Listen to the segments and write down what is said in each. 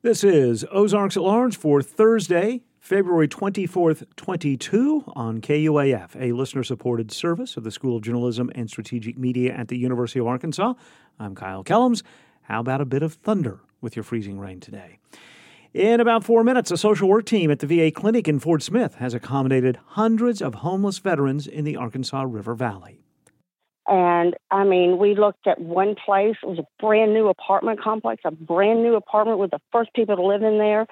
This is Ozarks at Large for Thursday, February 24th, 22 on KUAF, a listener supported service of the School of Journalism and Strategic Media at the University of Arkansas. I'm Kyle Kellums. How about a bit of thunder with your freezing rain today? In about four minutes, a social work team at the VA clinic in Fort Smith has accommodated hundreds of homeless veterans in the Arkansas River Valley. And I mean, we looked at one place. It was a brand new apartment complex, a brand new apartment with the first people to live in there.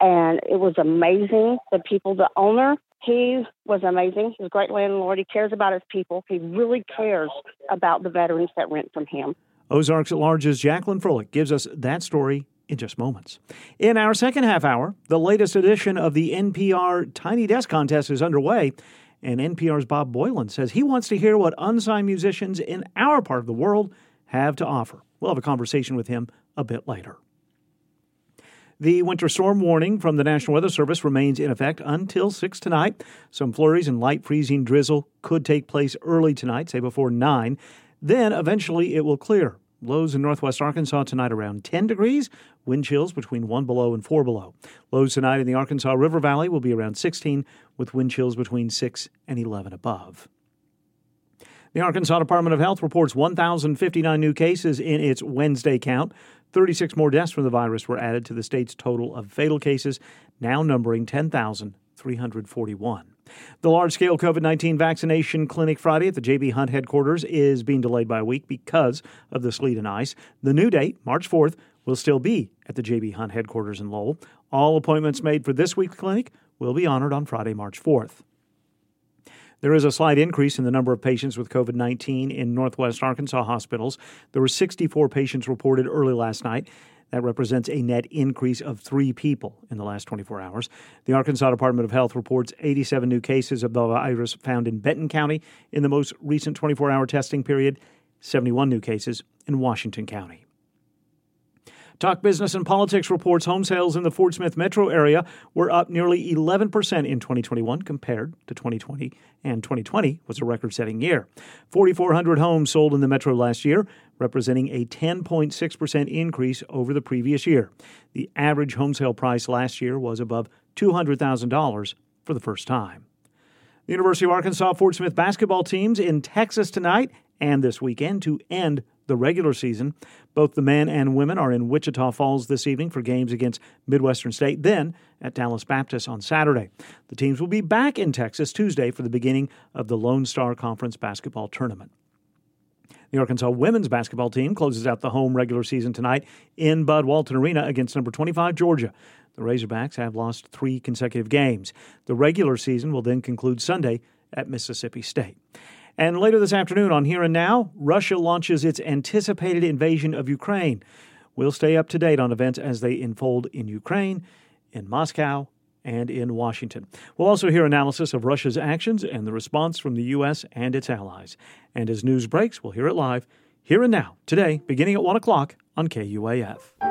And it was amazing. The people, the owner, he was amazing. He's a great landlord. He cares about his people. He really cares about the veterans that rent from him. Ozarks at Large's Jacqueline Froelich gives us that story in just moments. In our second half hour, the latest edition of the NPR Tiny Desk Contest is underway. And NPR's Bob Boilen says he wants to hear what unsigned musicians in our part of the world have to offer. We'll have a conversation with him a bit later. The winter storm warning from the National Weather Service remains in effect until 6 tonight. Some flurries and light freezing drizzle could take place early tonight, say before 9. Then eventually it will clear. Lows in northwest Arkansas tonight around 10 degrees, wind chills between 1 below and 4 below. Lows tonight in the Arkansas River Valley will be around 16, with wind chills between 6 and 11 above. The Arkansas Department of Health reports 1,059 new cases in its Wednesday count. 36 more deaths from the virus were added to the state's total of fatal cases, now numbering 10,341. The large scale COVID 19 vaccination clinic Friday at the JB Hunt headquarters is being delayed by a week because of the sleet and ice. The new date, March 4th, will still be at the JB Hunt headquarters in Lowell. All appointments made for this week's clinic will be honored on Friday, March 4th. There is a slight increase in the number of patients with COVID 19 in Northwest Arkansas hospitals. There were 64 patients reported early last night. That represents a net increase of three people in the last 24 hours. The Arkansas Department of Health reports 87 new cases of the virus found in Benton County in the most recent 24 hour testing period, 71 new cases in Washington County. Talk Business and Politics reports home sales in the Fort Smith metro area were up nearly 11% in 2021 compared to 2020, and 2020 was a record setting year. 4,400 homes sold in the metro last year, representing a 10.6% increase over the previous year. The average home sale price last year was above $200,000 for the first time. The University of Arkansas Fort Smith basketball teams in Texas tonight and this weekend to end the regular season. Both the men and women are in Wichita Falls this evening for games against Midwestern State, then at Dallas Baptist on Saturday. The teams will be back in Texas Tuesday for the beginning of the Lone Star Conference basketball tournament. The Arkansas women's basketball team closes out the home regular season tonight in Bud Walton Arena against number 25 Georgia. The Razorbacks have lost three consecutive games. The regular season will then conclude Sunday at Mississippi State. And later this afternoon on Here and Now, Russia launches its anticipated invasion of Ukraine. We'll stay up to date on events as they unfold in Ukraine, in Moscow, and in Washington. We'll also hear analysis of Russia's actions and the response from the U.S. and its allies. And as news breaks, we'll hear it live, here and now, today, beginning at 1 o'clock on KUAF.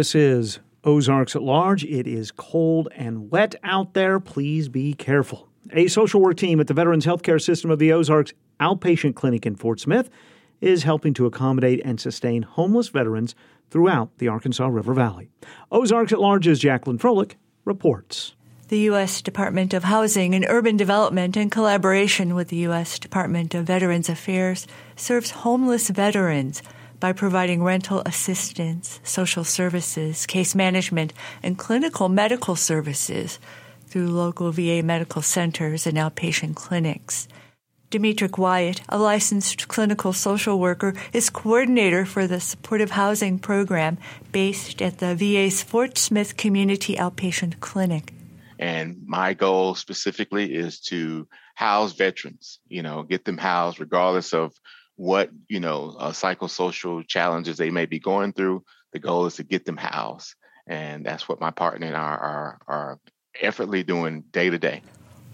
This is Ozarks at Large. It is cold and wet out there. Please be careful. A social work team at the Veterans Healthcare System of the Ozarks Outpatient Clinic in Fort Smith is helping to accommodate and sustain homeless veterans throughout the Arkansas River Valley. Ozarks at Large's Jacqueline Froelich reports. The U.S. Department of Housing and Urban Development, in collaboration with the U.S. Department of Veterans Affairs, serves homeless veterans by providing rental assistance, social services, case management, and clinical medical services through local VA medical centers and outpatient clinics. Demetric Wyatt, a licensed clinical social worker, is coordinator for the supportive housing program based at the VA's Fort Smith Community Outpatient Clinic. And my goal specifically is to house veterans, you know, get them housed regardless of what you know uh, psychosocial challenges they may be going through the goal is to get them housed. And that's what my partner and I are, are effortly doing day to day.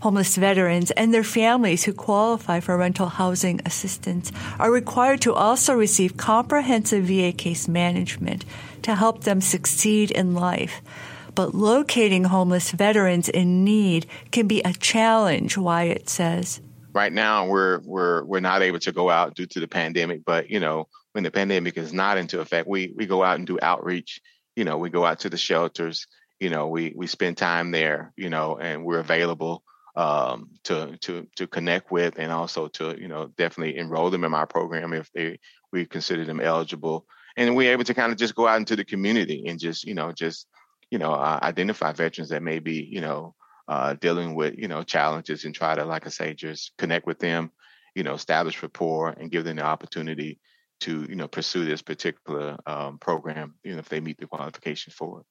Homeless veterans and their families who qualify for rental housing assistance are required to also receive comprehensive VA case management to help them succeed in life. But locating homeless veterans in need can be a challenge, Wyatt says. Right now we're we're we're not able to go out due to the pandemic, but you know, when the pandemic is not into effect, we we go out and do outreach. You know, we go out to the shelters, you know, we we spend time there, you know, and we're available um, to to to connect with and also to you know definitely enroll them in my program if they we consider them eligible and we're able to kind of just go out into the community and just you know just you know uh, identify veterans that may be you know uh, dealing with you know challenges and try to like I say just connect with them you know establish rapport and give them the opportunity to you know pursue this particular um, program you know if they meet the qualifications for it.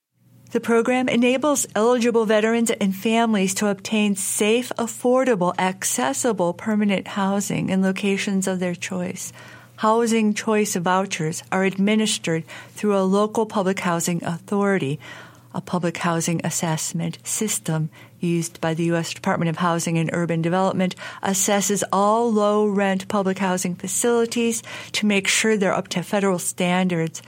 The program enables eligible veterans and families to obtain safe, affordable, accessible permanent housing in locations of their choice. Housing choice vouchers are administered through a local public housing authority, a public housing assessment system used by the U.S. Department of Housing and Urban Development assesses all low rent public housing facilities to make sure they're up to federal standards.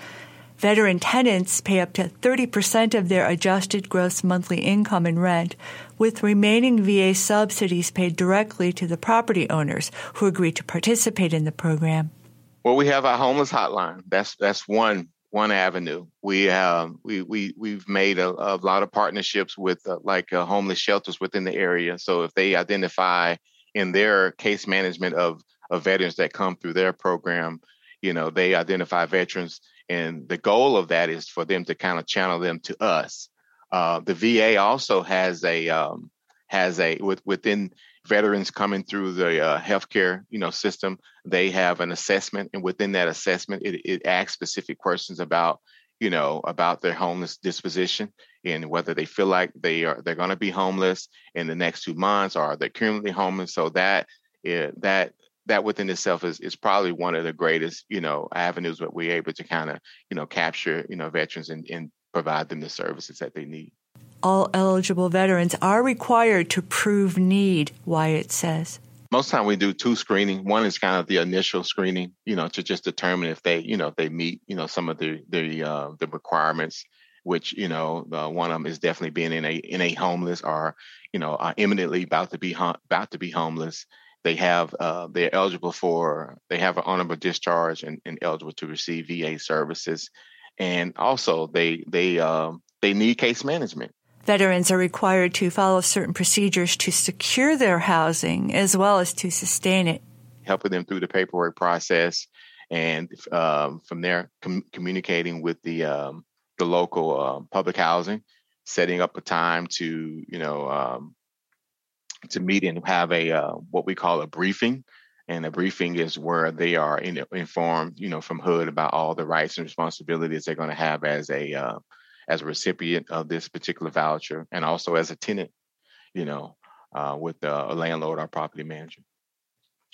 Veteran tenants pay up to 30% of their adjusted gross monthly income in rent, with remaining VA subsidies paid directly to the property owners who agree to participate in the program. Well, we have our homeless hotline. That's that's one one avenue. We um, we we we've made a, a lot of partnerships with uh, like uh, homeless shelters within the area. So if they identify in their case management of of veterans that come through their program, you know, they identify veterans and the goal of that is for them to kind of channel them to us. Uh, the VA also has a um, has a with, within veterans coming through the uh, healthcare you know system. They have an assessment, and within that assessment, it, it asks specific questions about you know about their homeless disposition and whether they feel like they are they're going to be homeless in the next two months or are they currently homeless. So that that that within itself is, is probably one of the greatest, you know, avenues that we're able to kind of, you know, capture, you know, veterans and, and provide them the services that they need. All eligible veterans are required to prove need, Wyatt says. Most time we do two screening. One is kind of the initial screening, you know, to just determine if they, you know, they meet, you know, some of the the uh, the requirements. Which you know, uh, one of them is definitely being in a in a homeless or you know, are imminently about to be hum- about to be homeless they have uh, they're eligible for they have an honorable discharge and, and, eligible to receive VA services, and also they they um, they need case management. Veterans are required to follow certain procedures to secure their housing as well as to sustain it. Helping them through the paperwork process, and um, from there com- communicating with the um, the local uh, public housing, setting up a time to you know um, to meet and have a uh, what we call a briefing. And a briefing is where they are in, informed, you know, from HUD about all the rights and responsibilities they're going to have as a uh, as a recipient of this particular voucher, and also as a tenant, you know, uh, with a landlord or property manager.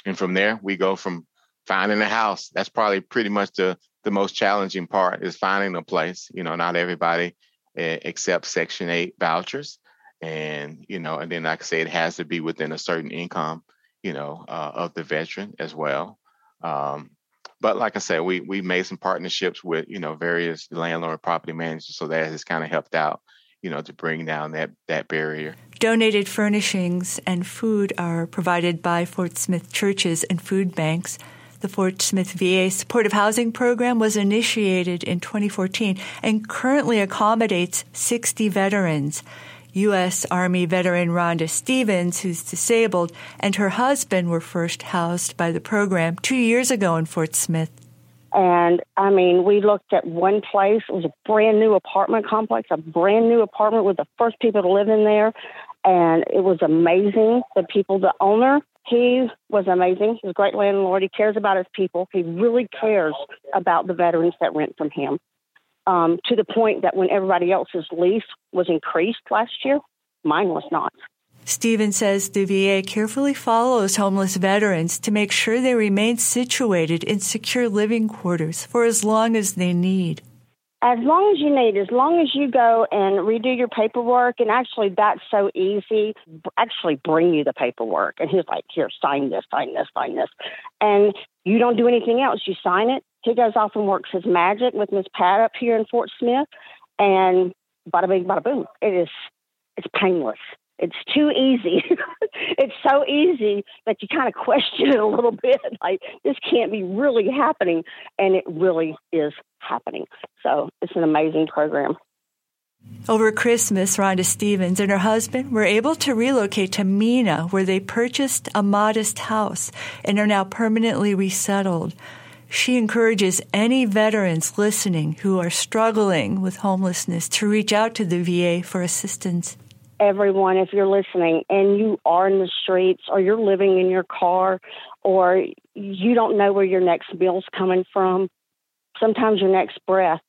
And from there, we go from finding a house. That's probably pretty much the the most challenging part is finding a place. You know, not everybody uh, accepts Section Eight vouchers, and you know, and then like I say, it has to be within a certain income, you know, uh, of the veteran as well. Um, but like I said, we we made some partnerships with you know various landlord property managers, so that has kind of helped out, you know, to bring down that that barrier. Donated furnishings and food are provided by Fort Smith churches and food banks. The Fort Smith VA Supportive Housing Program was initiated in 2014 and currently accommodates 60 veterans. U.S. Army veteran Rhonda Stevens, who's disabled, and her husband were first housed by the program two years ago in Fort Smith. And I mean, we looked at one place. It was a brand new apartment complex, a brand new apartment with the first people to live in there. And it was amazing. The people, the owner, he was amazing. He's a great landlord. He cares about his people. He really cares about the veterans that rent from him um, to the point that when everybody else's lease was increased last year, mine was not. Stephen says the VA carefully follows homeless veterans to make sure they remain situated in secure living quarters for as long as they need. as long as you need, as long as you go and redo your paperwork, and actually that's so easy. Actually, bring you the paperwork, and he's like, "Here, sign this, sign this, sign this," and you don't do anything else. You sign it. He goes off and works his magic with Miss Pat up here in Fort Smith, and bada bing, bada boom. It is, it's painless. It's too easy. it's so easy that you kind of question it a little bit. Like, this can't be really happening. And it really is happening. So it's an amazing program. Over Christmas, Rhonda Stevens and her husband were able to relocate to Mena, where they purchased a modest house and are now permanently resettled. She encourages any veterans listening who are struggling with homelessness to reach out to the VA for assistance everyone, if you're listening and you are in the streets or you're living in your car or you don't know where your next meal's coming from, sometimes your next breath,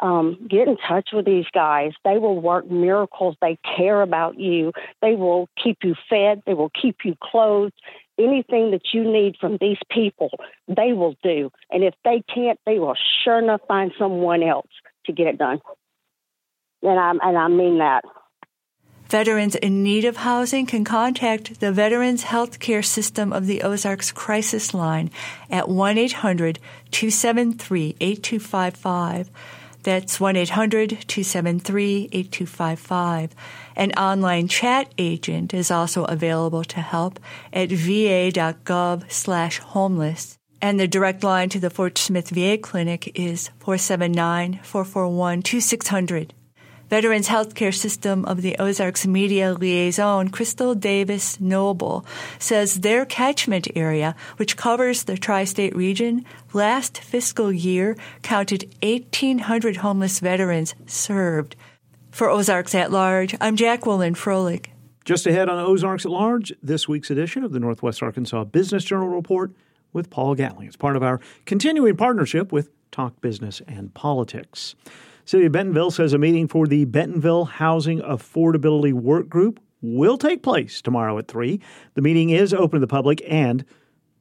um, get in touch with these guys. They will work miracles. They care about you. They will keep you fed. They will keep you clothed. Anything that you need from these people, they will do. And if they can't, they will sure enough find someone else to get it done. And I and I mean that. Veterans in need of housing can contact the Veterans Health Care System of the Ozarks Crisis Line at 1 800 273 8255. That's 1 800 273 8255. An online chat agent is also available to help at va.gov slash homeless. And the direct line to the Fort Smith VA Clinic is 479 441 2600. Veterans Healthcare System of the Ozarks Media Liaison, Crystal Davis Noble, says their catchment area, which covers the tri state region, last fiscal year counted 1,800 homeless veterans served. For Ozarks at Large, I'm Jacqueline Froelich. Just ahead on Ozarks at Large, this week's edition of the Northwest Arkansas Business Journal Report with Paul Gatling. It's part of our continuing partnership with Talk Business and Politics. City of Bentonville says a meeting for the Bentonville Housing Affordability Work Group will take place tomorrow at 3. The meeting is open to the public and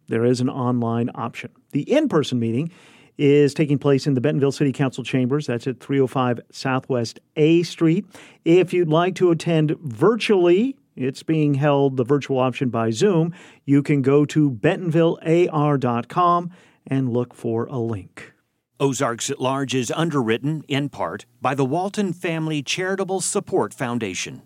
there is an online option. The in person meeting is taking place in the Bentonville City Council chambers. That's at 305 Southwest A Street. If you'd like to attend virtually, it's being held the virtual option by Zoom. You can go to bentonvillear.com and look for a link. Ozarks at Large is underwritten, in part, by the Walton Family Charitable Support Foundation.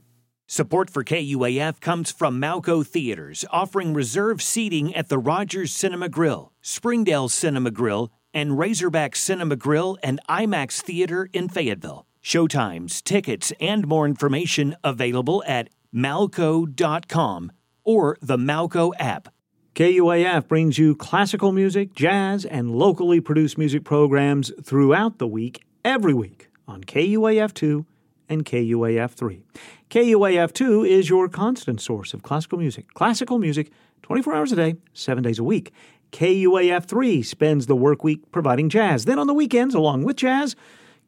Support for KUAF comes from Malco Theaters, offering reserved seating at the Rogers Cinema Grill, Springdale Cinema Grill, and Razorback Cinema Grill and IMAX Theater in Fayetteville. Showtimes, tickets, and more information available at malco.com or the Malco app. KUAF brings you classical music, jazz, and locally produced music programs throughout the week, every week, on KUAF 2 and KUAF 3. KUAF 2 is your constant source of classical music. Classical music 24 hours a day, 7 days a week. KUAF 3 spends the work week providing jazz. Then on the weekends, along with jazz,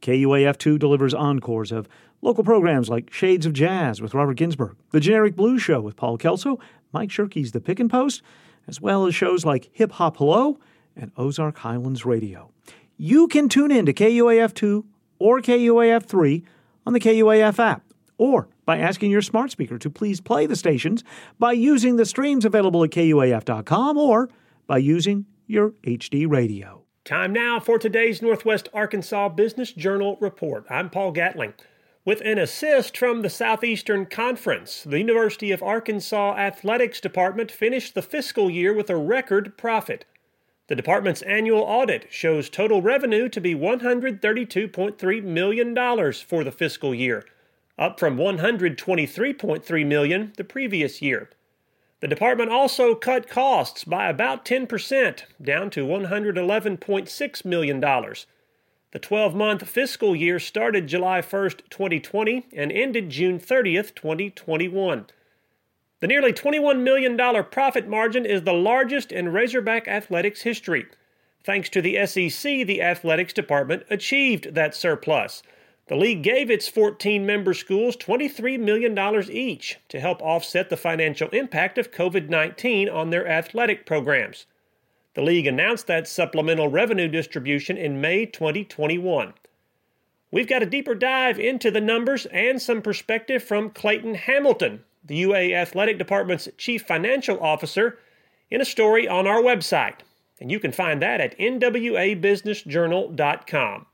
KUAF 2 delivers encores of local programs like Shades of Jazz with Robert Ginsburg, The Generic Blues Show with Paul Kelso, Mike Shirkey's The Pick and Post, as well as shows like Hip Hop Hello and Ozark Highlands Radio. You can tune in to KUAF 2 or KUAF 3 on the KUAF app, or by asking your smart speaker to please play the stations by using the streams available at KUAF.com or by using your HD radio. Time now for today's Northwest Arkansas Business Journal report. I'm Paul Gatling. With an assist from the Southeastern Conference, the University of Arkansas Athletics Department finished the fiscal year with a record profit. The department's annual audit shows total revenue to be $132.3 million for the fiscal year, up from 123.3 million the previous year. The department also cut costs by about 10%, down to $111.6 million. The 12 month fiscal year started July 1, 2020, and ended June 30, 2021. The nearly $21 million profit margin is the largest in Razorback Athletics history. Thanks to the SEC, the athletics department achieved that surplus. The league gave its 14 member schools $23 million each to help offset the financial impact of COVID 19 on their athletic programs. The league announced that supplemental revenue distribution in May 2021. We've got a deeper dive into the numbers and some perspective from Clayton Hamilton, the UA Athletic Department's Chief Financial Officer, in a story on our website. And you can find that at nwabusinessjournal.com.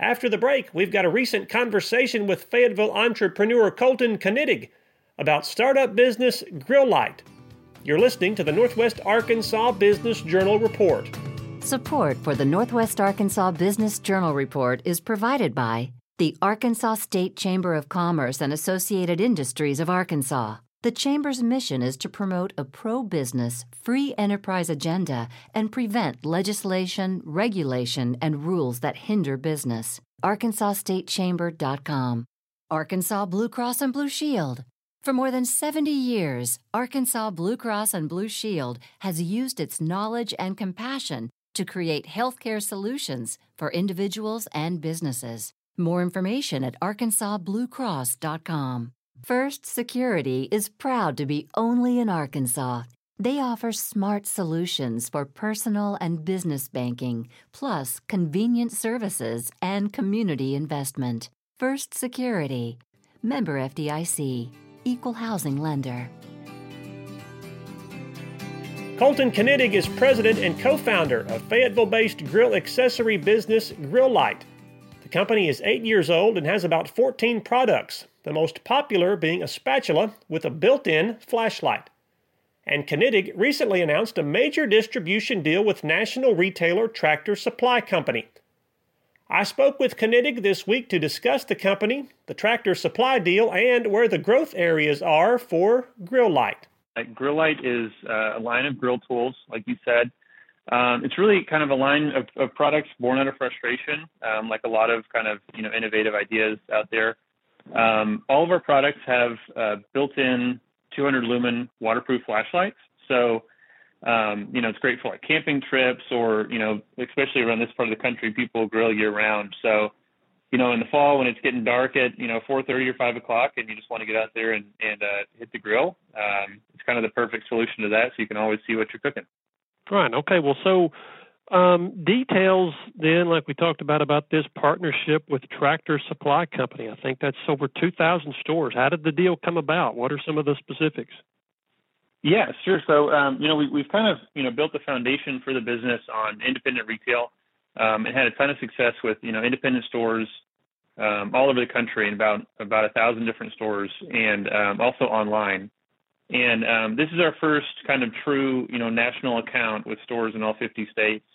After the break, we've got a recent conversation with Fayetteville entrepreneur Colton Knidig about startup business Grill Light. You're listening to the Northwest Arkansas Business Journal Report. Support for the Northwest Arkansas Business Journal Report is provided by the Arkansas State Chamber of Commerce and Associated Industries of Arkansas. The Chamber's mission is to promote a pro business, free enterprise agenda and prevent legislation, regulation, and rules that hinder business. ArkansasStateChamber.com. Arkansas Blue Cross and Blue Shield. For more than 70 years, Arkansas Blue Cross and Blue Shield has used its knowledge and compassion to create healthcare solutions for individuals and businesses. More information at arkansasbluecross.com. First Security is proud to be only in Arkansas. They offer smart solutions for personal and business banking, plus convenient services and community investment. First Security, member FDIC, equal housing lender. Colton Knidig is president and co founder of Fayetteville based grill accessory business Grill Light. The company is eight years old and has about 14 products, the most popular being a spatula with a built in flashlight. And Knidig recently announced a major distribution deal with national retailer Tractor Supply Company. I spoke with Knidig this week to discuss the company, the Tractor Supply deal, and where the growth areas are for Grill Light. Grill Light is uh, a line of grill tools, like you said. Um, it's really kind of a line of, of products born out of frustration, um, like a lot of kind of you know innovative ideas out there. Um, all of our products have uh, built-in 200 lumen waterproof flashlights, so um, you know it's great for like camping trips or you know especially around this part of the country, people grill year round. So you know in the fall when it's getting dark at you know 4:30 or 5 o'clock and you just want to get out there and and uh, hit the grill, um, it's kind of the perfect solution to that, so you can always see what you're cooking. Right. Okay. Well, so um, details then, like we talked about, about this partnership with Tractor Supply Company. I think that's over 2,000 stores. How did the deal come about? What are some of the specifics? Yeah, sure. So, um, you know, we, we've kind of, you know, built the foundation for the business on independent retail um, and had a ton of success with, you know, independent stores um, all over the country in about about a thousand different stores and um, also online. And um, this is our first kind of true, you know, national account with stores in all 50 states.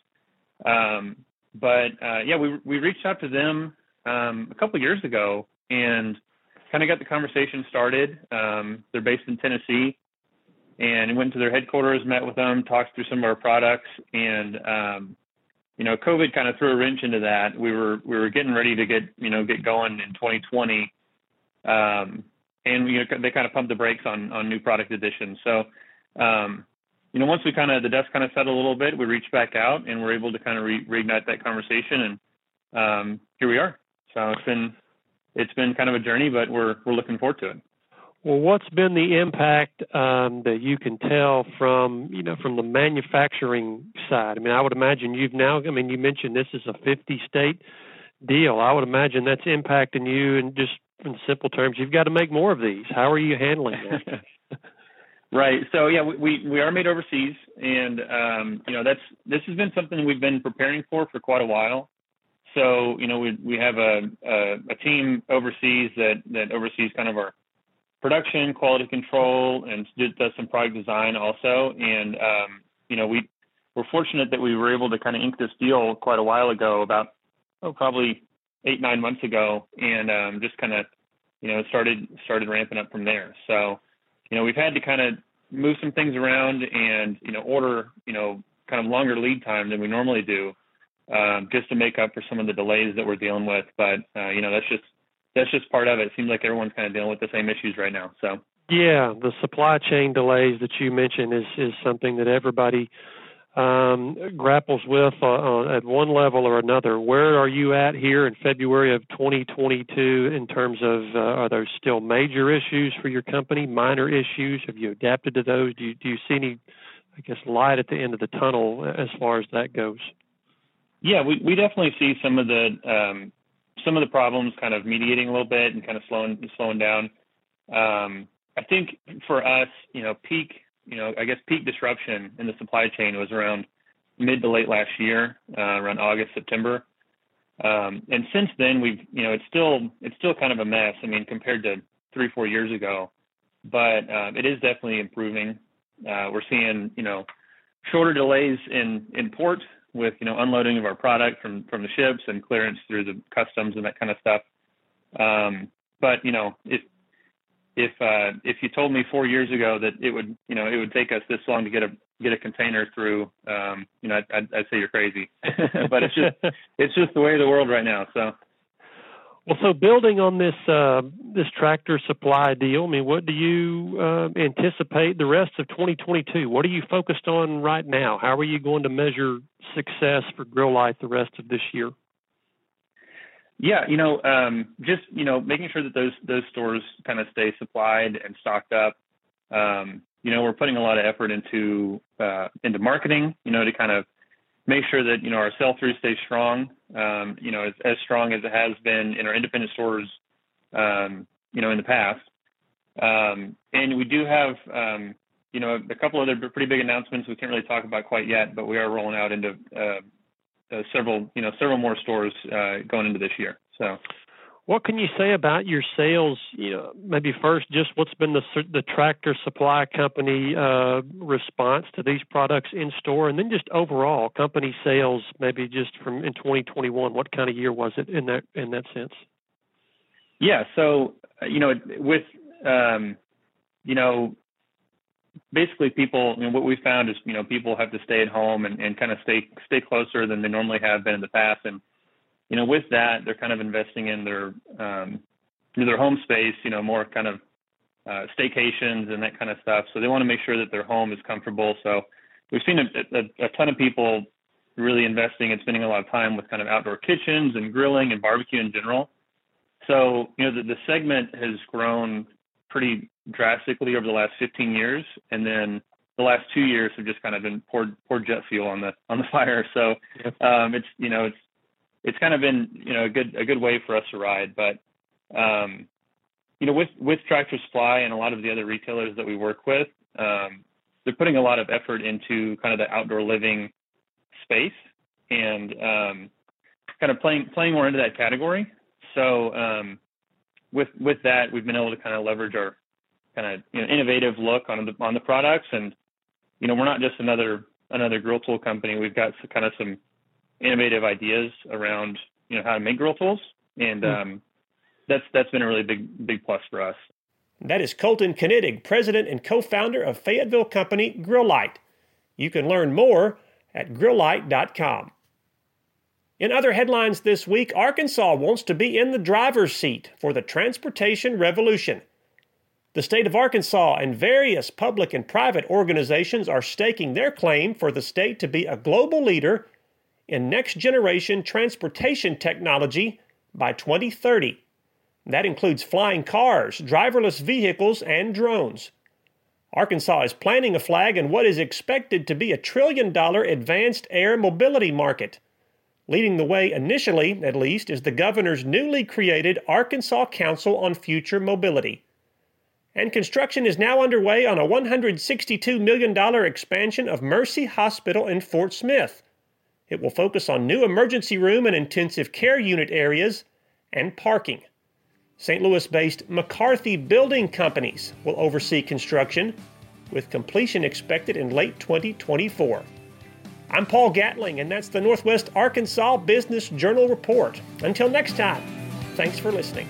Um, but uh, yeah, we we reached out to them um, a couple years ago and kind of got the conversation started. Um, they're based in Tennessee, and went to their headquarters, met with them, talked through some of our products, and um, you know, COVID kind of threw a wrench into that. We were we were getting ready to get you know get going in 2020. Um, and you know, they kind of pumped the brakes on on new product additions. So, um, you know, once we kind of the dust kind of settled a little bit, we reached back out and we're able to kind of re- reignite that conversation, and um, here we are. So it's been it's been kind of a journey, but we're we're looking forward to it. Well, what's been the impact um, that you can tell from you know from the manufacturing side? I mean, I would imagine you've now. I mean, you mentioned this is a 50 state deal. I would imagine that's impacting you and just in simple terms, you've got to make more of these. How are you handling that? right. So yeah, we we are made overseas, and um, you know that's this has been something we've been preparing for for quite a while. So you know we we have a a, a team overseas that that oversees kind of our production, quality control, and does some product design also. And um, you know we we're fortunate that we were able to kind of ink this deal quite a while ago, about oh probably eight nine months ago, and um, just kind of you know started started ramping up from there. So you know we've had to kind of move some things around and you know order you know kind of longer lead time than we normally do, um, just to make up for some of the delays that we're dealing with. But uh, you know that's just that's just part of it. It seems like everyone's kind of dealing with the same issues right now. So. Yeah, the supply chain delays that you mentioned is is something that everybody um, grapples with uh, uh, at one level or another. Where are you at here in February of 2022 in terms of uh, are there still major issues for your company, minor issues? Have you adapted to those? Do you, do you see any, I guess, light at the end of the tunnel as far as that goes? Yeah, we, we definitely see some of the um, some of the problems kind of mediating a little bit and kind of slowing slowing down. Um, I think for us, you know, peak, you know, I guess peak disruption in the supply chain was around mid to late last year, uh, around August, September. Um, and since then, we've, you know, it's still it's still kind of a mess. I mean, compared to three, four years ago, but uh, it is definitely improving. Uh, we're seeing, you know, shorter delays in in port with you know unloading of our product from from the ships and clearance through the customs and that kind of stuff. Um, but you know, if if uh, if you told me four years ago that it would you know it would take us this long to get a get a container through, um, you know, I'd, I'd, say you're crazy. but it's just it's just the way of the world right now. So. Well, so building on this uh, this tractor supply deal, I mean, what do you uh, anticipate the rest of 2022? What are you focused on right now? How are you going to measure success for Grill-Lite the rest of this year? Yeah, you know, um, just you know, making sure that those those stores kind of stay supplied and stocked up. Um, you know, we're putting a lot of effort into uh, into marketing. You know, to kind of make sure that you know our sell through stays strong. Um, you know, as, as strong as it has been in our independent stores. Um, you know, in the past. Um, and we do have um, you know a couple other pretty big announcements we can't really talk about quite yet, but we are rolling out into uh, uh, several, you know, several more stores uh, going into this year. So, what can you say about your sales? You know, maybe first, just what's been the the Tractor Supply Company uh, response to these products in store, and then just overall company sales, maybe just from in 2021. What kind of year was it in that in that sense? Yeah, so you know, with um, you know, basically people you know, what we found is you know people have to stay at home and, and kind of stay stay closer than they normally have been in the past and you know with that they're kind of investing in their um their home space you know more kind of uh, staycations and that kind of stuff. So they want to make sure that their home is comfortable. So we've seen a, a, a ton of people really investing and spending a lot of time with kind of outdoor kitchens and grilling and barbecue in general. So you know the, the segment has grown pretty drastically over the last 15 years, and then the last two years have just kind of been poured poured jet fuel on the on the fire. So um, it's you know it's it's kind of been you know a good a good way for us to ride. But um, you know with with Tractor Supply and a lot of the other retailers that we work with, um, they're putting a lot of effort into kind of the outdoor living space and um, kind of playing playing more into that category. So um, with with that, we've been able to kind of leverage our kind of you know, innovative look on the on the products, and you know we're not just another another grill tool company. We've got kind of some innovative ideas around you know how to make grill tools, and mm. um, that's that's been a really big big plus for us. That is Colton Knittig, president and co-founder of Fayetteville company Grill-Lite. You can learn more at grilllite.com. In other headlines this week, Arkansas wants to be in the driver's seat for the transportation revolution. The state of Arkansas and various public and private organizations are staking their claim for the state to be a global leader in next generation transportation technology by 2030. That includes flying cars, driverless vehicles, and drones. Arkansas is planting a flag in what is expected to be a trillion dollar advanced air mobility market. Leading the way, initially at least, is the governor's newly created Arkansas Council on Future Mobility. And construction is now underway on a $162 million expansion of Mercy Hospital in Fort Smith. It will focus on new emergency room and intensive care unit areas and parking. St. Louis based McCarthy Building Companies will oversee construction, with completion expected in late 2024. I'm Paul Gatling, and that's the Northwest Arkansas Business Journal Report. Until next time, thanks for listening.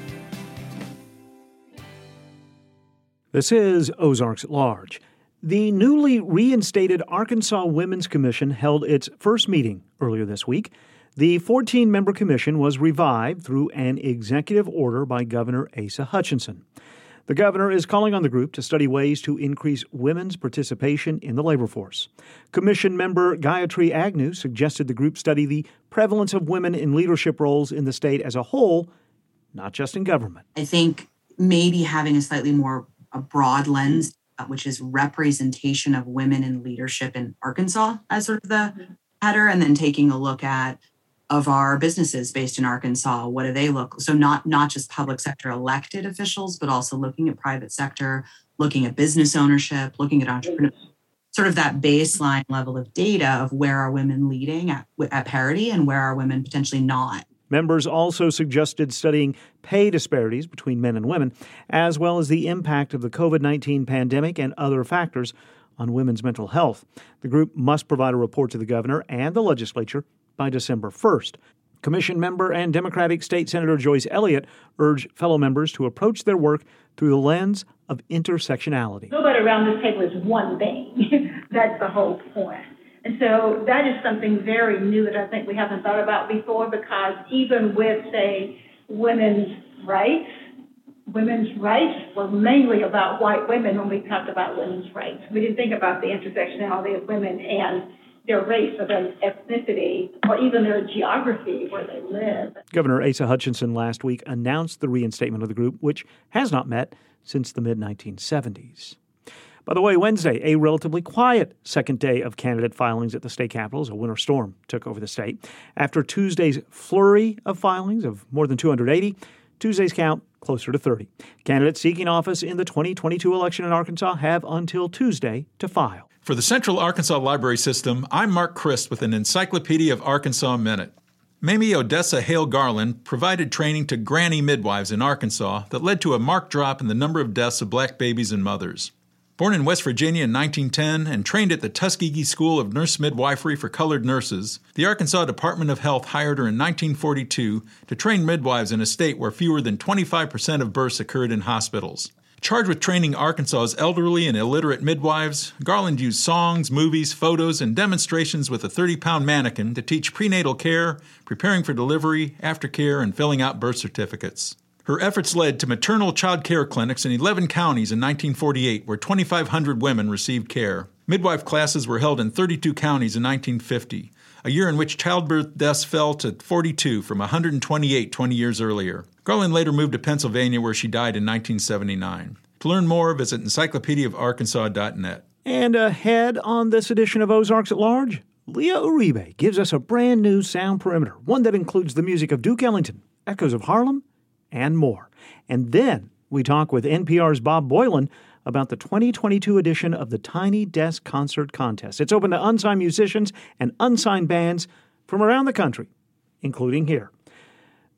This is Ozarks at Large. The newly reinstated Arkansas Women's Commission held its first meeting earlier this week. The 14 member commission was revived through an executive order by Governor Asa Hutchinson. The governor is calling on the group to study ways to increase women's participation in the labor force. Commission member Gayatri Agnew suggested the group study the prevalence of women in leadership roles in the state as a whole, not just in government. I think maybe having a slightly more a broad lens, Uh, which is representation of women in leadership in Arkansas as sort of the mm-hmm. header, and then taking a look at of our businesses based in Arkansas. What do they look? So not not just public sector elected officials, but also looking at private sector, looking at business ownership, looking at entrepreneurs. Sort of that baseline level of data of where are women leading at, at parity and where are women potentially not. Members also suggested studying pay disparities between men and women, as well as the impact of the COVID 19 pandemic and other factors on women's mental health. The group must provide a report to the governor and the legislature by December 1st. Commission member and Democratic State Senator Joyce Elliott urged fellow members to approach their work through the lens of intersectionality. Nobody around this table is one thing. That's the whole point. And so that is something very new that I think we haven't thought about before because even with, say, women's rights, women's rights were mainly about white women when we talked about women's rights. We didn't think about the intersectionality of women and their race or their ethnicity or even their geography where they live. Governor Asa Hutchinson last week announced the reinstatement of the group, which has not met since the mid 1970s. By the way, Wednesday, a relatively quiet second day of candidate filings at the state capitol as a winter storm took over the state. After Tuesday's flurry of filings of more than 280, Tuesday's count closer to 30. Candidates seeking office in the 2022 election in Arkansas have until Tuesday to file. For the Central Arkansas Library System, I'm Mark Christ with an Encyclopedia of Arkansas Minute. Mamie Odessa Hale Garland provided training to granny midwives in Arkansas that led to a marked drop in the number of deaths of black babies and mothers. Born in West Virginia in 1910 and trained at the Tuskegee School of Nurse Midwifery for Colored Nurses, the Arkansas Department of Health hired her in 1942 to train midwives in a state where fewer than 25% of births occurred in hospitals. Charged with training Arkansas's elderly and illiterate midwives, Garland used songs, movies, photos, and demonstrations with a 30 pound mannequin to teach prenatal care, preparing for delivery, aftercare, and filling out birth certificates. Her efforts led to maternal child care clinics in 11 counties in 1948, where 2,500 women received care. Midwife classes were held in 32 counties in 1950, a year in which childbirth deaths fell to 42 from 128 20 years earlier. Garland later moved to Pennsylvania, where she died in 1979. To learn more, visit encyclopediaofarkansas.net. And ahead on this edition of Ozarks at Large, Leah Uribe gives us a brand new sound perimeter, one that includes the music of Duke Ellington, echoes of Harlem, and more. And then we talk with NPR's Bob Boilen about the 2022 edition of the Tiny Desk Concert Contest. It's open to unsigned musicians and unsigned bands from around the country, including here.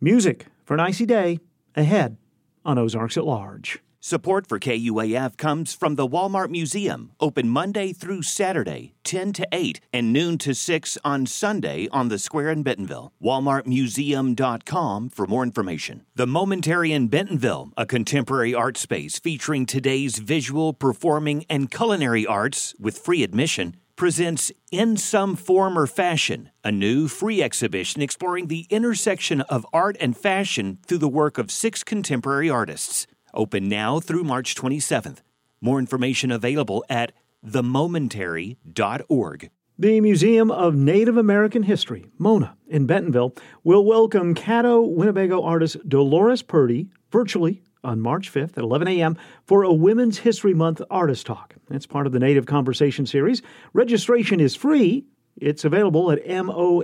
Music for an icy day ahead on Ozarks at Large. Support for KUAF comes from the Walmart Museum, open Monday through Saturday, 10 to 8, and noon to 6 on Sunday on the square in Bentonville. WalmartMuseum.com for more information. The Momentary in Bentonville, a contemporary art space featuring today's visual, performing, and culinary arts with free admission presents In Some Form or Fashion, a new free exhibition exploring the intersection of art and fashion through the work of six contemporary artists. Open now through March 27th. More information available at themomentary.org. The Museum of Native American History, MONA, in Bentonville, will welcome Caddo Winnebago artist Dolores Purdy virtually on March 5th at 11 a.m. for a Women's History Month Artist Talk. It's part of the Native Conversation series. Registration is free. It's available at monah.us,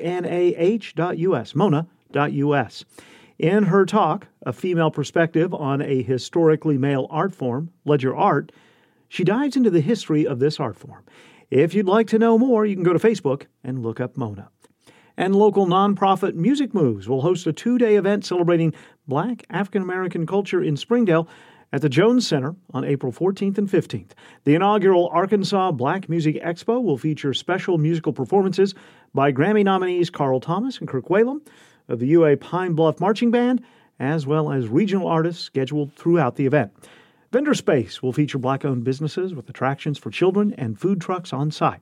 mona.us. In her talk, A Female Perspective on a Historically Male Art Form, Ledger Art, she dives into the history of this art form. If you'd like to know more, you can go to Facebook and look up Mona. And local nonprofit Music Moves will host a two day event celebrating Black African American culture in Springdale at the Jones Center on April 14th and 15th. The inaugural Arkansas Black Music Expo will feature special musical performances by Grammy nominees Carl Thomas and Kirk Whalum of the UA Pine Bluff Marching Band, as well as regional artists scheduled throughout the event. Vendor Space will feature black owned businesses with attractions for children and food trucks on site.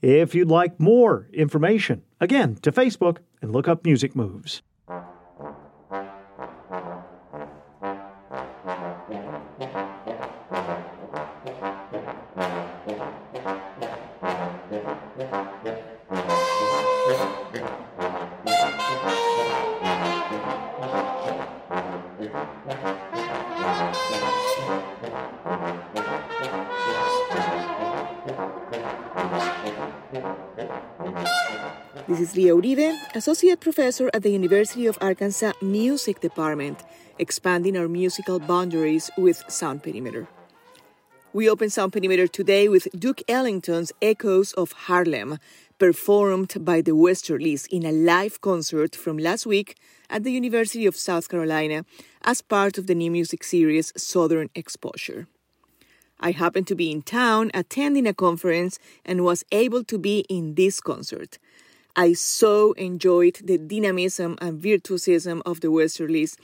If you'd like more information, again, to Facebook and look up Music Moves. This is Leah Uribe, Associate Professor at the University of Arkansas Music Department, expanding our musical boundaries with Sound Perimeter. We open Sound Perimeter today with Duke Ellington's Echoes of Harlem, performed by the Westerlies in a live concert from last week at the University of South Carolina as part of the new music series Southern Exposure. I happened to be in town attending a conference and was able to be in this concert. I so enjoyed the dynamism and virtuosism of the Westerlies,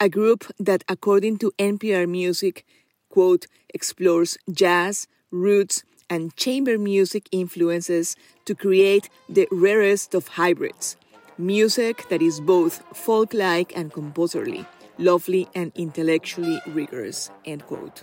a group that, according to NPR Music, quote, explores jazz, roots, and chamber music influences to create the rarest of hybrids. Music that is both folk like and composerly, lovely and intellectually rigorous. End quote.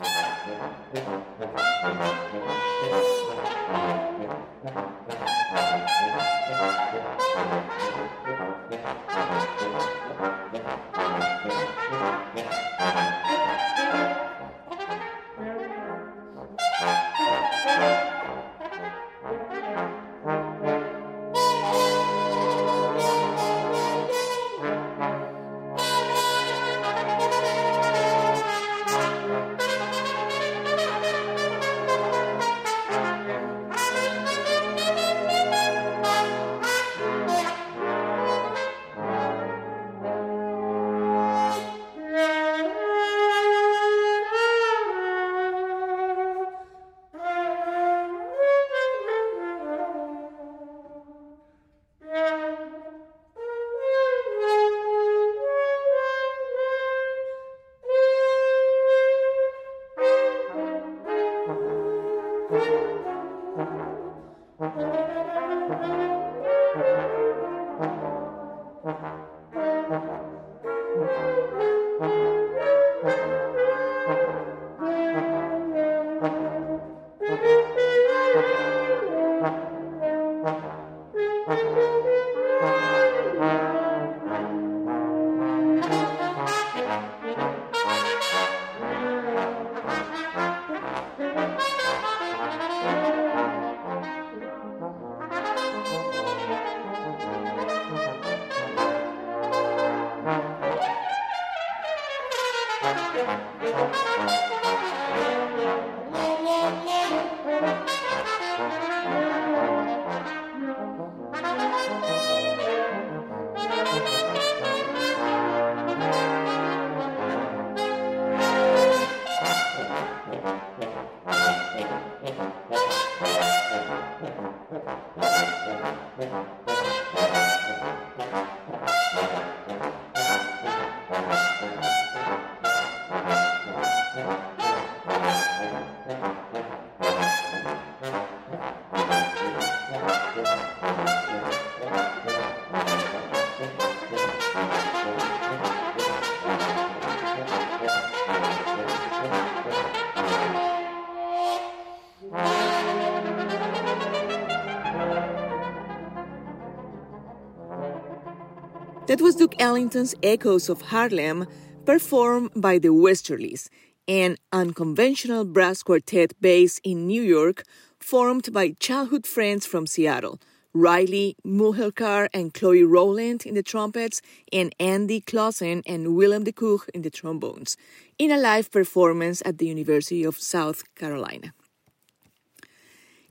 That was Duke Ellington's Echoes of Harlem, performed by the Westerlies, an unconventional brass quartet based in New York, formed by childhood friends from Seattle. Riley Mulherkar and Chloe Rowland in the trumpets, and Andy Clausen and Willem de Koch in the trombones, in a live performance at the University of South Carolina.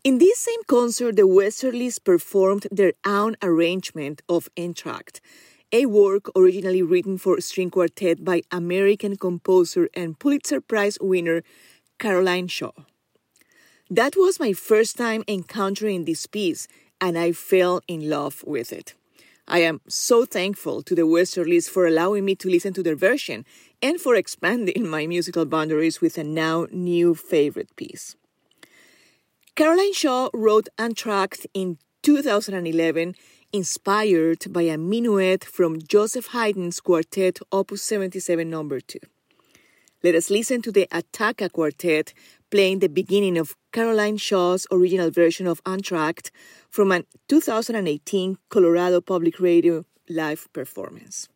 In this same concert, the Westerlies performed their own arrangement of Entr'acte, a work originally written for string quartet by American composer and Pulitzer Prize winner Caroline Shaw. That was my first time encountering this piece, and I fell in love with it. I am so thankful to the Westerlies for allowing me to listen to their version and for expanding my musical boundaries with a now new favorite piece. Caroline Shaw wrote Entr'acte in 2011 inspired by a minuet from Joseph Haydn's quartet Opus 77 number 2. Let us listen to the Attacca Quartet playing the beginning of Caroline Shaw's original version of Entr'acte from a 2018 Colorado Public Radio live performance.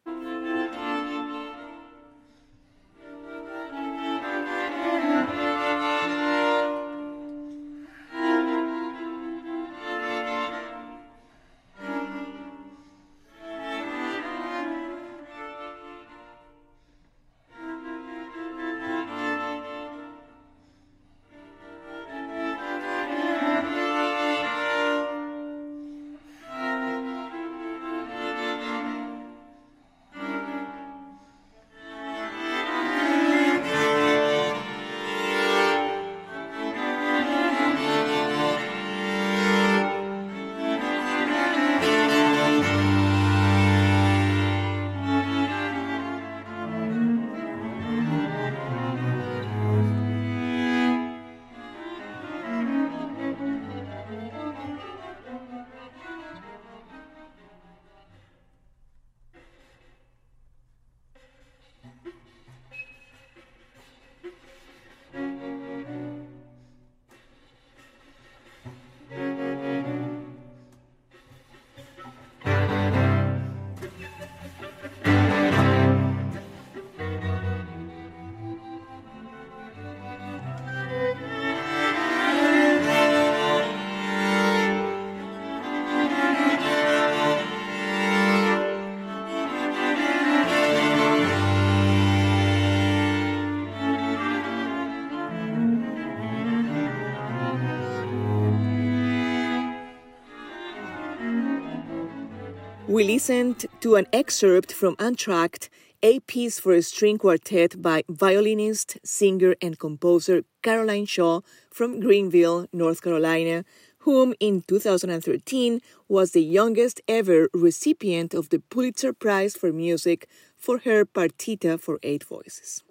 We listened to an excerpt from Entr'acte, a piece for a string quartet by violinist, singer, and composer Caroline Shaw from Greenville, North Carolina, whom in 2013 was the youngest ever recipient of the Pulitzer Prize for Music for her Partita for Eight Voices.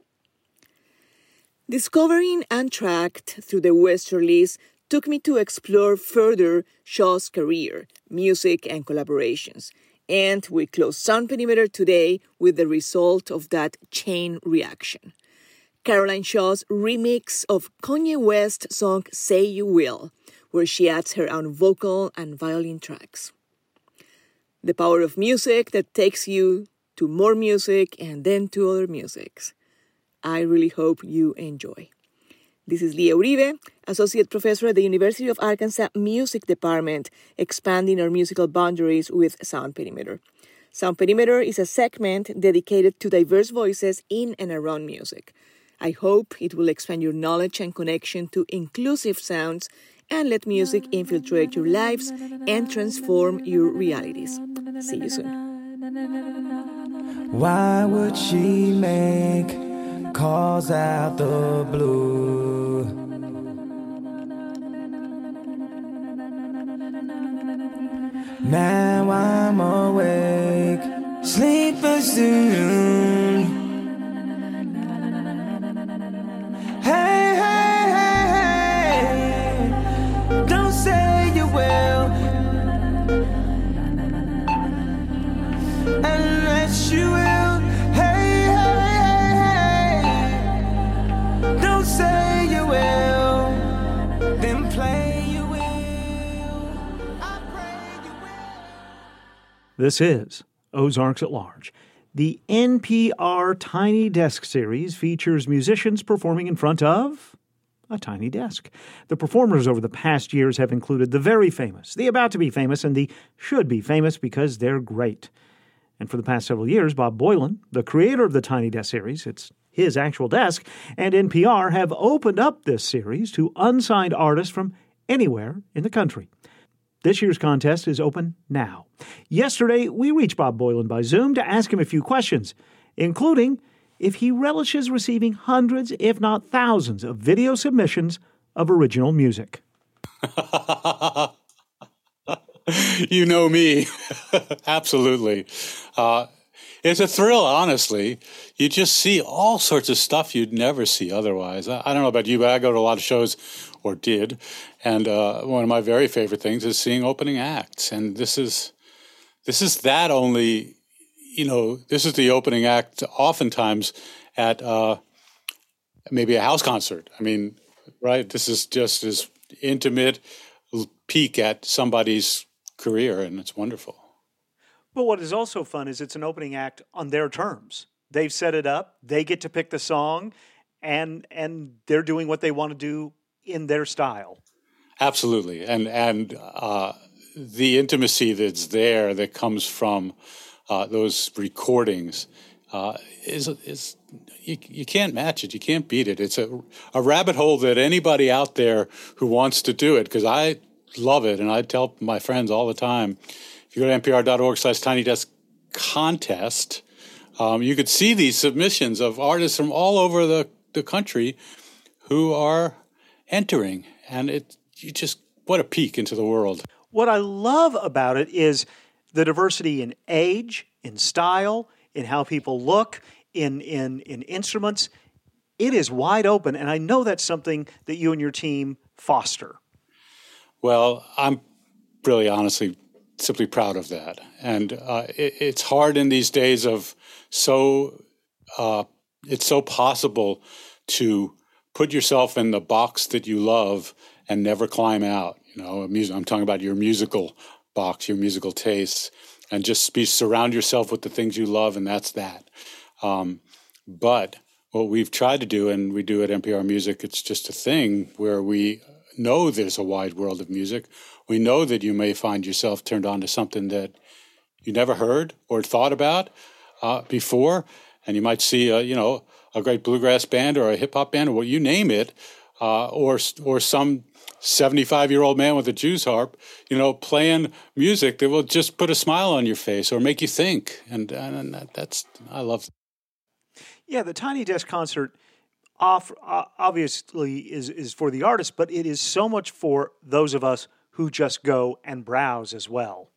Discovering Entr'acte through the Westerlies took me to explore further Shaw's career, music, and collaborations. And we close Sound Perimeter today with the result of that chain reaction. Caroline Shaw's remix of Kanye West's song Say You Will, where she adds her own vocal and violin tracks. The power of music that takes you to more music and then to other musics. I really hope you enjoy. This is Leah Uribe, Associate Professor at the University of Arkansas Music Department, expanding our musical boundaries with Sound Perimeter. Sound Perimeter is a segment dedicated to diverse voices in and around music. I hope it will expand your knowledge and connection to inclusive sounds and let music infiltrate your lives and transform your realities. See you soon. Why would she make calls out the blue? Now I'm awake, sleeping soon. Hey, hey, hey, This is Ozarks at Large. The NPR Tiny Desk series features musicians performing in front of a tiny desk. The performers over the past years have included the very famous, the about to be famous, and the should be famous because they're great. And for the past several years, Bob Boilen, the creator of the Tiny Desk series, it's his actual desk, and NPR have opened up this series to unsigned artists from anywhere in the country. This year's contest is open now. Yesterday, we reached Bob Boilen by Zoom to ask him a few questions, including if he relishes receiving hundreds, if not thousands, of video submissions of original music. you know me. Absolutely. Uh, it's a thrill, honestly. You just see all sorts of stuff you'd never see otherwise. I, I don't know about you, but I go to a lot of shows, or did, and uh, one of my very favorite things is seeing opening acts. And this is this is that only, you know, this is the opening act oftentimes at uh, maybe a house concert. I mean, right? This is just this intimate peek at somebody's career, and it's wonderful. But what is also fun is it's an opening act on their terms. They've set it up, they get to pick the song, and and they're doing what they want to do in their style. Absolutely, and and uh, the intimacy that's there that comes from uh, those recordings uh, is is you, you can't match it. You can't beat it. It's a a rabbit hole that anybody out there who wants to do it because I love it and I tell my friends all the time. If you go to npr.org slash tiny desk contest, um, you could see these submissions of artists from all over the, the country who are entering. And it you just what a peek into the world. What I love about it is the diversity in age, in style, in how people look, in in in instruments. It is wide open, and I know that's something that you and your team foster. Well, I'm really honestly simply proud of that, and uh, it, it's hard in these days of so. Uh, it's so possible to put yourself in the box that you love and never climb out. You know, I'm talking about your musical box, your musical tastes, and just be surround yourself with the things you love, and that's that. Um, but what we've tried to do, and we do at NPR Music, it's just a thing where we know there's a wide world of music. We know that you may find yourself turned on to something that you never heard or thought about uh, before, and you might see, a, you know, a great bluegrass band or a hip hop band or what you name it, uh, or or some 75 year old man with a Jew's harp, you know, playing music that will just put a smile on your face or make you think. And, and that's, I love Yeah, the Tiny Desk concert off, obviously is, is for the artist, but it is so much for those of us who just go and browse as well.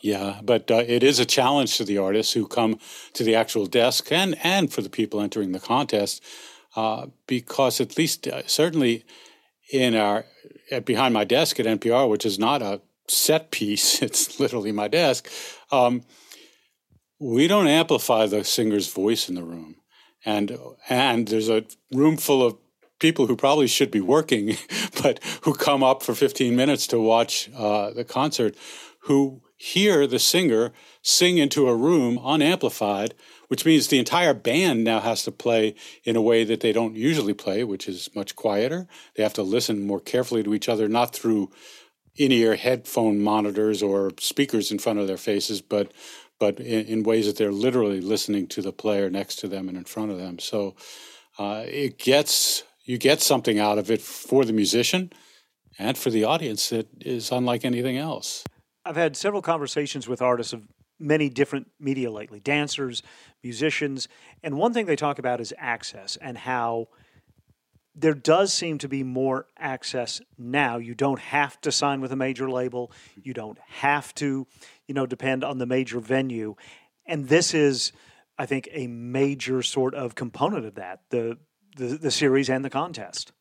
Yeah, but uh, it is a challenge to the artists who come to the actual desk and, and for the people entering the contest uh, because at least uh, certainly in our behind my desk at NPR, which is not a set piece, it's literally my desk. Um, we don't amplify the singer's voice in the room, and and there's a room full of people who probably should be working, but who come up for 15 minutes to watch uh, the concert, who hear the singer sing into a room unamplified which means the entire band now has to play in a way that they don't usually play, which is much quieter. They have to listen more carefully to each other, not through in-ear headphone monitors or speakers in front of their faces, but but in, in ways that they're literally listening to the player next to them and in front of them. So uh, it gets you get something out of it for the musician and for the audience that is unlike anything else. I've had several conversations with artists of many different media lately dancers, musicians. And one thing they talk about is access and how there does seem to be more access now. You don't have to sign with a major label, you don't have to, you know, depend on the major venue. And this is, I think, a major sort of component of that the, the, the series and the contest.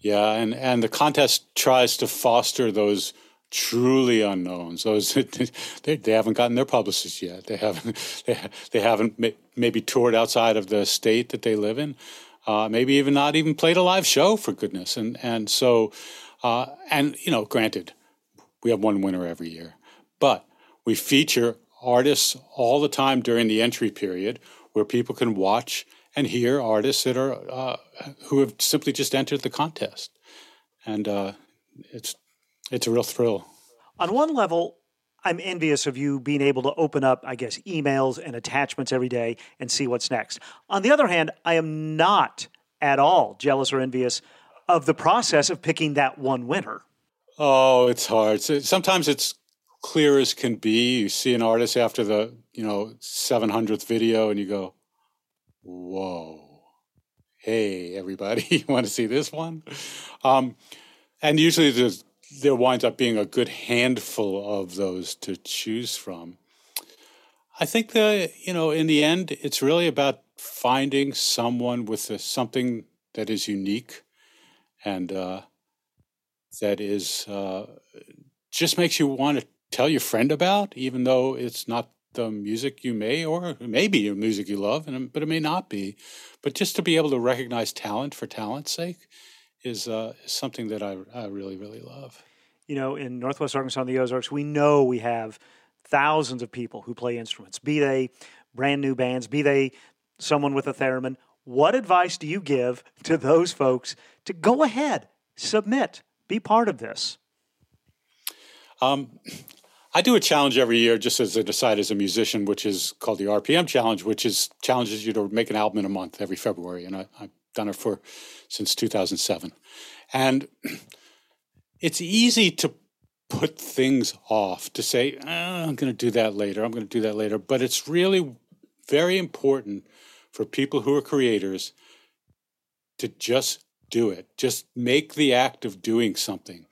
Yeah, and, and the contest tries to foster those truly unknowns. Those they, they haven't gotten their publicists yet. They haven't they, they haven't maybe toured outside of the state that they live in. Uh, maybe even not even played a live show for goodness. And and so uh, and you know, granted, we have one winner every year, but we feature artists all the time during the entry period where people can watch and hear artists that are uh, who have simply just entered the contest, and uh, it's it's a real thrill. On one level, I'm envious of you being able to open up, I guess, emails and attachments every day and see what's next. On the other hand, I am not at all jealous or envious of the process of picking that one winner. Oh, it's hard. Sometimes it's clear as can be. You see an artist after the, you know, 700th video and you go, whoa, hey, everybody, you want to see this one? Um, and usually there's there winds up being a good handful of those to choose from. I think that, you know, in the end, it's really about finding someone with a, something that is unique and uh, that is uh, just makes you want to tell your friend about, even though it's not the music you may, or maybe music you love, and, but it may not be. But just to be able to recognize talent for talent's sake is, uh, something that I, I really, really love. You know, in Northwest Arkansas and the Ozarks, we know we have thousands of people who play instruments, be they brand new bands, be they someone with a theremin. What advice do you give to those folks to go ahead, submit, be part of this? Um, I do a challenge every year just as a decide as a musician, which is called the RPM challenge, which is challenges you to make an album in a month every February. And I, I done it for since 2007. And it's easy to put things off, to say, oh, I'm going to do that later, I'm going to do that later. But it's really very important for people who are creators to just do it, just make the act of doing something.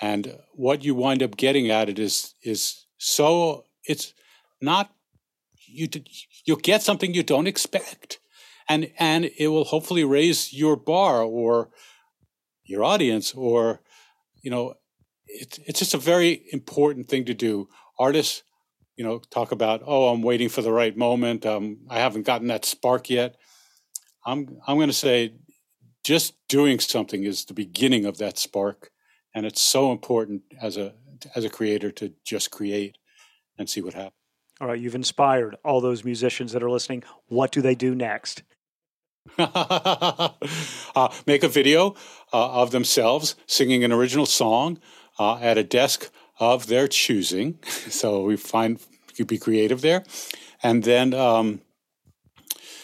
And what you wind up getting at it is is so it's not you you'll get something you don't expect and and it will hopefully raise your bar or your audience or you know it, it's just a very important thing to do. Artists you know talk about oh i'm waiting for the right moment. Um, i haven't gotten that spark yet. I'm i'm going to say just doing something is the beginning of that spark and it's so important as a as a creator to just create and see what happens. All right you've inspired all those musicians that are listening. What do they do next uh, make a video uh, of themselves singing an original song uh, at a desk of their choosing. so we find you be creative there, and then um,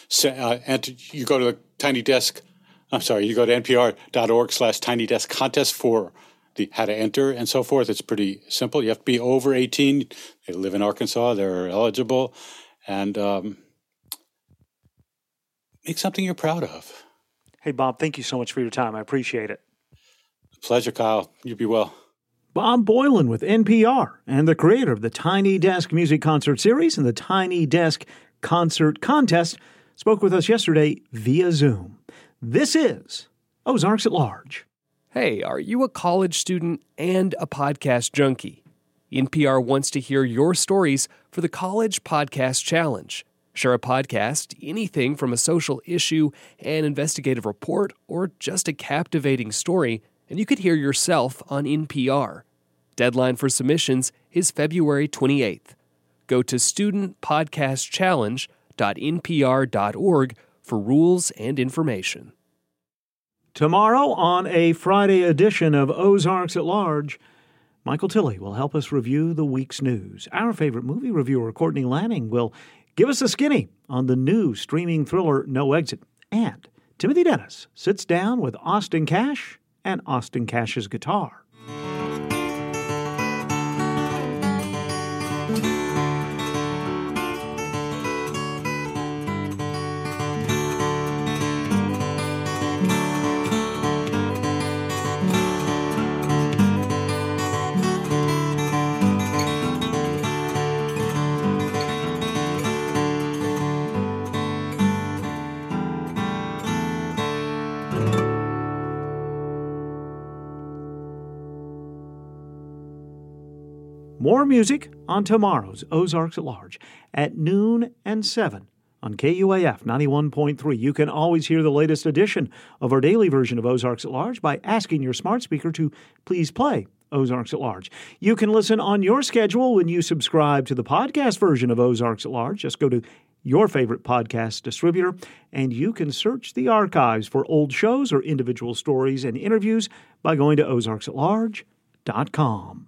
so, uh, and you go to the Tiny Desk I'm sorry, you go to npr.org slash tiny desk contest for the how to enter and so forth. It's pretty simple. You have to be over 18. They live in Arkansas. They're eligible. And um, make something you're proud of. Hey, Bob, thank you so much for your time. I appreciate it. Pleasure, Kyle. You be well. Bob Boilen with NPR and the creator of the Tiny Desk Music Concert Series and the Tiny Desk Concert Contest spoke with us yesterday via Zoom. This is Ozarks at Large. Hey, are you a college student and a podcast junkie? NPR wants to hear your stories for the College Podcast Challenge. Share a podcast, anything from a social issue, an investigative report, or just a captivating story, and you could hear yourself on NPR. Deadline for submissions is February 28th. Go to studentpodcastchallenge.npr.org for rules and information. Tomorrow, on a Friday edition of Ozarks at Large, Michael Tilley will help us review the week's news. Our favorite movie reviewer, Courtney Lanning, will give us a skinny on the new streaming thriller No Exit. And Timothy Dennis sits down with Austin Cash and Austin Cash's guitar. More music on tomorrow's Ozarks at Large at noon and 7 on KUAF 91.3. You can always hear the latest edition of our daily version of Ozarks at Large by asking your smart speaker to please play Ozarks at Large. You can listen on your schedule when you subscribe to the podcast version of Ozarks at Large. Just go to your favorite podcast distributor and you can search the archives for old shows or individual stories and interviews by going to ozarksatlarge.com.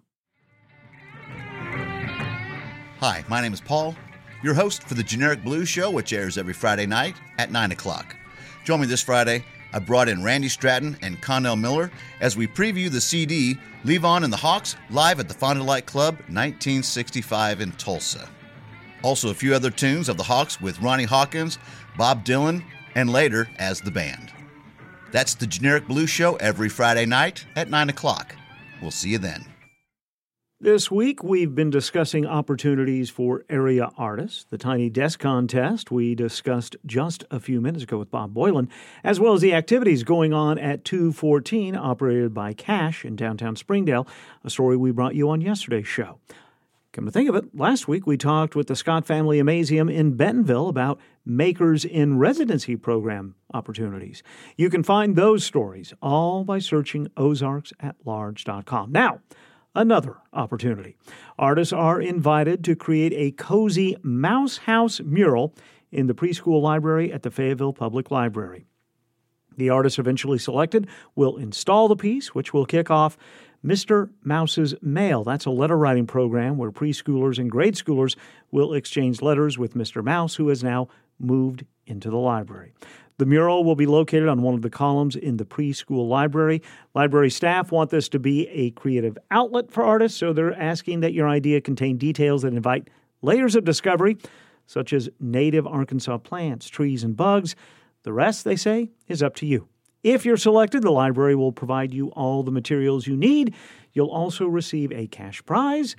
Hi, my name is Paul, your host for the Generic Blues Show, which airs every Friday night at 9 o'clock. Join me this Friday. I brought in Randy Stratton and Connell Miller as we preview the CD Levon and the Hawks live at the Fond du Lac Club 1965 in Tulsa. Also, a few other tunes of the Hawks with Ronnie Hawkins, Bob Dylan, and later as the band. That's the Generic Blues Show every Friday night at 9 o'clock. We'll see you then. This week, we've been discussing opportunities for area artists. The Tiny Desk Contest we discussed just a few minutes ago with Bob Boilen, as well as the activities going on at 214, operated by Cash in downtown Springdale, a story we brought you on yesterday's show. Come to think of it, last week we talked with the Scott Family Amazeum in Bentonville about Makers in Residency program opportunities. You can find those stories all by searching ozarksatlarge.com. Now, another opportunity. Artists are invited to create a cozy mouse house mural in the preschool library at the Fayetteville Public Library. The artist eventually selected will install the piece, which will kick off Mr. Mouse's Mail. That's a letter writing program where preschoolers and grade schoolers will exchange letters with Mr. Mouse, who has now moved into the library. The mural will be located on one of the columns in the preschool library. Library staff want this to be a creative outlet for artists, so they're asking that your idea contain details that invite layers of discovery, such as native Arkansas plants, trees, and bugs. The rest, they say, is up to you. If you're selected, the library will provide you all the materials you need. You'll also receive a cash prize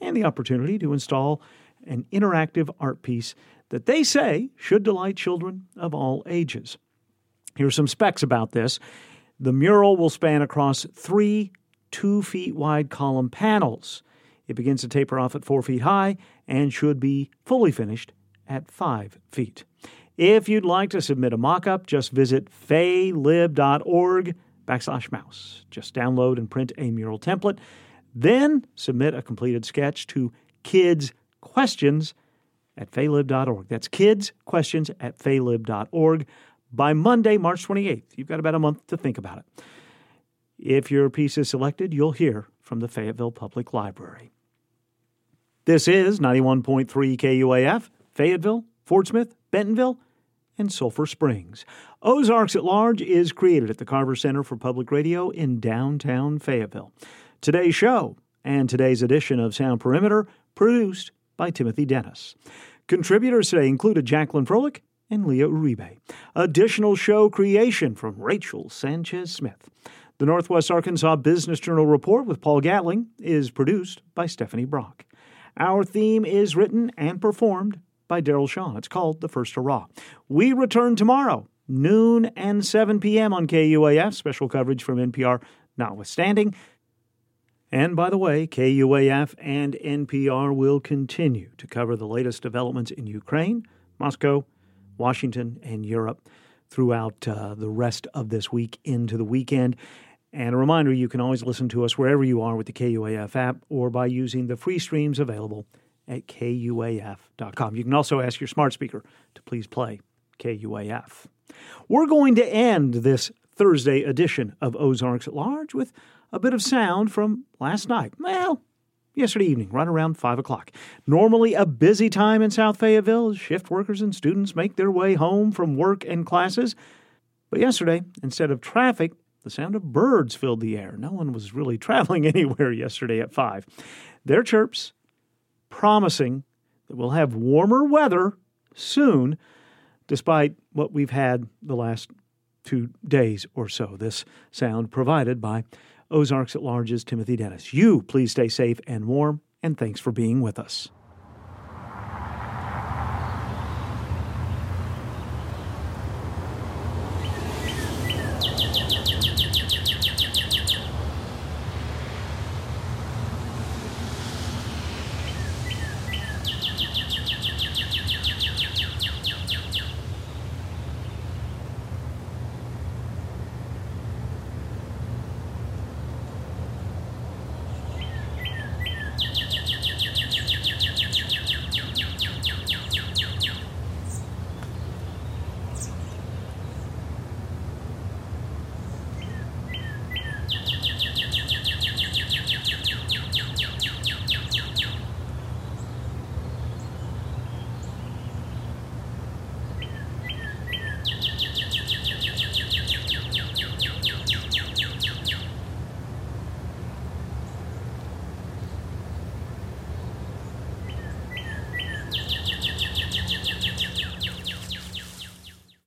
and the opportunity to install an interactive art piece that they say should delight children of all ages. Here are some specs about this. The mural will span across three two feet wide column panels. It begins to taper off at four feet high and should be fully finished at five feet. If you'd like to submit a mock up, just visit faylib.org backslash mouse. Just download and print a mural template. Then submit a completed sketch to kids questions at faylib.org. That's kids questions at faylib.org by Monday, March 28th. You've got about a month to think about it. If your piece is selected, you'll hear from the Fayetteville Public Library. This is 91.3 KUAF, Fayetteville, Fort Smith, Bentonville, and Sulphur Springs. Ozarks at Large is created at the Carver Center for Public Radio in downtown Fayetteville. Today's show and today's edition of Sound Perimeter produced by Timothy Dennis. Contributors today included Jacqueline Froelich and Leah Uribe. Additional show creation from Rachel Sanchez Smith. The Northwest Arkansas Business Journal Report with Paul Gatling is produced by Stephanie Brock. Our theme is written and performed by Daryl Shaw. It's called The First Hurrah. We return tomorrow, noon and 7 p.m. on KUAF. Special coverage from NPR notwithstanding. And by the way, KUAF and NPR will continue to cover the latest developments in Ukraine, Moscow, Washington, and Europe throughout uh, the rest of this week into the weekend. And a reminder you can always listen to us wherever you are with the KUAF app or by using the free streams available at kuaf.com. You can also ask your smart speaker to please play KUAF. We're going to end this Thursday edition of Ozarks at Large with a bit of sound from last night. Well, yesterday evening, right around 5 o'clock. Normally a busy time in South Fayetteville as shift workers and students make their way home from work and classes. But yesterday, instead of traffic, the sound of birds filled the air. No one was really traveling anywhere yesterday at 5. Their chirps promising that we'll have warmer weather soon, despite what we've had the last two days or so. This sound provided by Ozarks at Large's Timothy Dennis. You please stay safe and warm, and thanks for being with us.